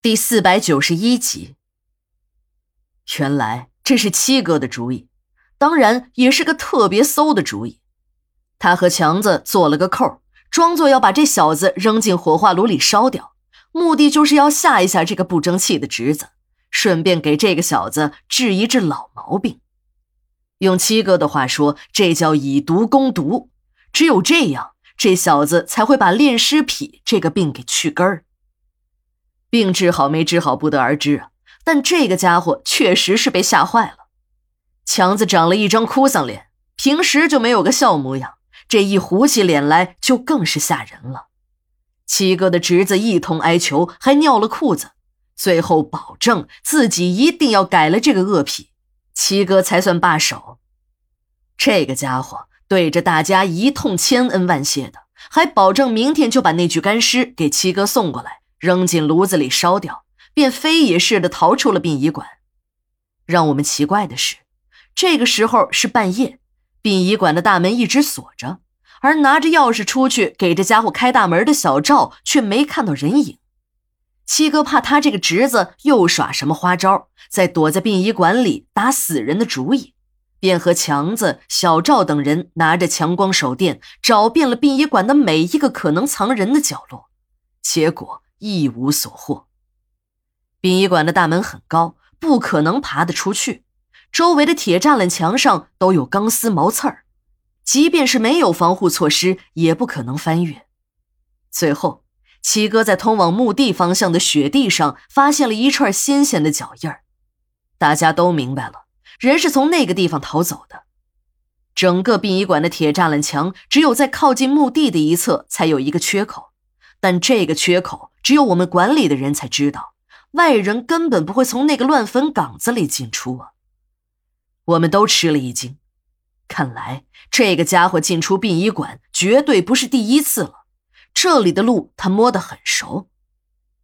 第四百九十一集。原来这是七哥的主意，当然也是个特别馊的主意。他和强子做了个扣，装作要把这小子扔进火化炉里烧掉，目的就是要吓一吓这个不争气的侄子，顺便给这个小子治一治老毛病。用七哥的话说，这叫以毒攻毒。只有这样，这小子才会把恋尸癖这个病给去根儿。病治好没治好不得而知啊，但这个家伙确实是被吓坏了。强子长了一张哭丧脸，平时就没有个笑模样，这一糊起脸来就更是吓人了。七哥的侄子一通哀求，还尿了裤子，最后保证自己一定要改了这个恶癖，七哥才算罢手。这个家伙对着大家一通千恩万谢的，还保证明天就把那具干尸给七哥送过来。扔进炉子里烧掉，便飞也似的逃出了殡仪馆。让我们奇怪的是，这个时候是半夜，殡仪馆的大门一直锁着，而拿着钥匙出去给这家伙开大门的小赵却没看到人影。七哥怕他这个侄子又耍什么花招，在躲在殡仪馆里打死人的主意，便和强子、小赵等人拿着强光手电，找遍了殡仪馆的每一个可能藏人的角落，结果。一无所获。殡仪馆的大门很高，不可能爬得出去。周围的铁栅栏墙上都有钢丝毛刺儿，即便是没有防护措施，也不可能翻越。最后，七哥在通往墓地方向的雪地上发现了一串鲜鲜的脚印儿。大家都明白了，人是从那个地方逃走的。整个殡仪馆的铁栅栏墙，只有在靠近墓地的一侧才有一个缺口，但这个缺口。只有我们管理的人才知道，外人根本不会从那个乱坟岗子里进出啊！我们都吃了一惊，看来这个家伙进出殡仪馆绝对不是第一次了，这里的路他摸得很熟。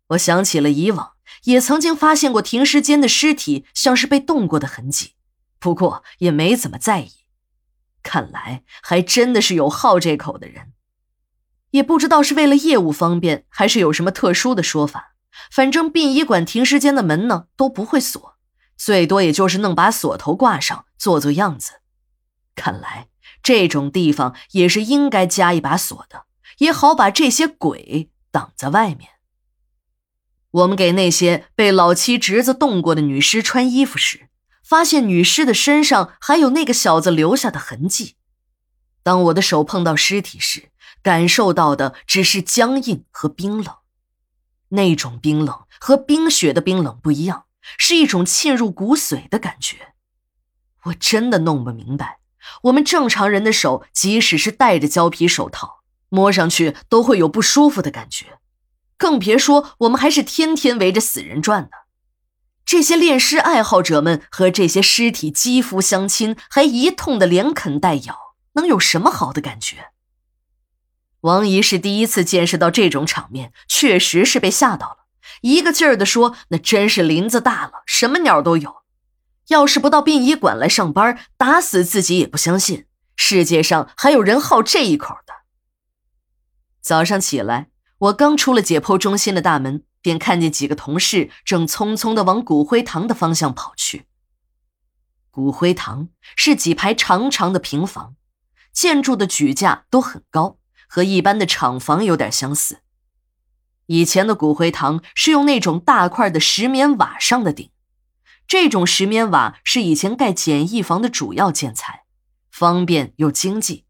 我想起了以往也曾经发现过停尸间的尸体像是被动过的痕迹，不过也没怎么在意。看来还真的是有好这口的人。也不知道是为了业务方便，还是有什么特殊的说法。反正殡仪馆停尸间的门呢都不会锁，最多也就是弄把锁头挂上，做做样子。看来这种地方也是应该加一把锁的，也好把这些鬼挡在外面。我们给那些被老七侄子动过的女尸穿衣服时，发现女尸的身上还有那个小子留下的痕迹。当我的手碰到尸体时，感受到的只是僵硬和冰冷，那种冰冷和冰雪的冰冷不一样，是一种沁入骨髓的感觉。我真的弄不明白，我们正常人的手，即使是戴着胶皮手套，摸上去都会有不舒服的感觉，更别说我们还是天天围着死人转的。这些炼尸爱好者们和这些尸体肌肤相亲，还一通的连啃带咬，能有什么好的感觉？王姨是第一次见识到这种场面，确实是被吓到了，一个劲儿的说：“那真是林子大了，什么鸟都有。要是不到殡仪馆来上班，打死自己也不相信世界上还有人好这一口的。”早上起来，我刚出了解剖中心的大门，便看见几个同事正匆匆的往骨灰堂的方向跑去。骨灰堂是几排长长的平房，建筑的举架都很高。和一般的厂房有点相似。以前的骨灰堂是用那种大块的石棉瓦上的顶，这种石棉瓦是以前盖简易房的主要建材，方便又经济。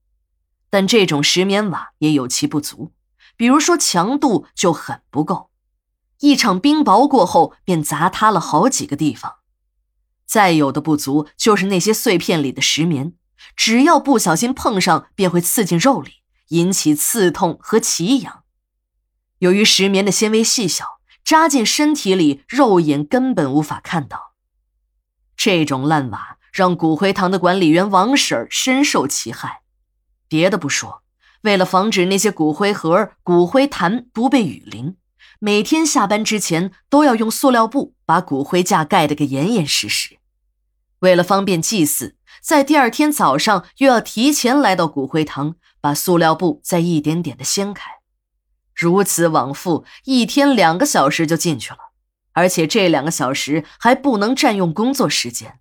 但这种石棉瓦也有其不足，比如说强度就很不够，一场冰雹过后便砸塌了好几个地方。再有的不足就是那些碎片里的石棉，只要不小心碰上，便会刺进肉里。引起刺痛和奇痒，由于石棉的纤维细小，扎进身体里，肉眼根本无法看到。这种烂瓦让骨灰堂的管理员王婶深受其害。别的不说，为了防止那些骨灰盒、骨灰坛不被雨淋，每天下班之前都要用塑料布把骨灰架盖得个严严实实。为了方便祭祀，在第二天早上又要提前来到骨灰堂。把塑料布再一点点的掀开，如此往复，一天两个小时就进去了。而且这两个小时还不能占用工作时间。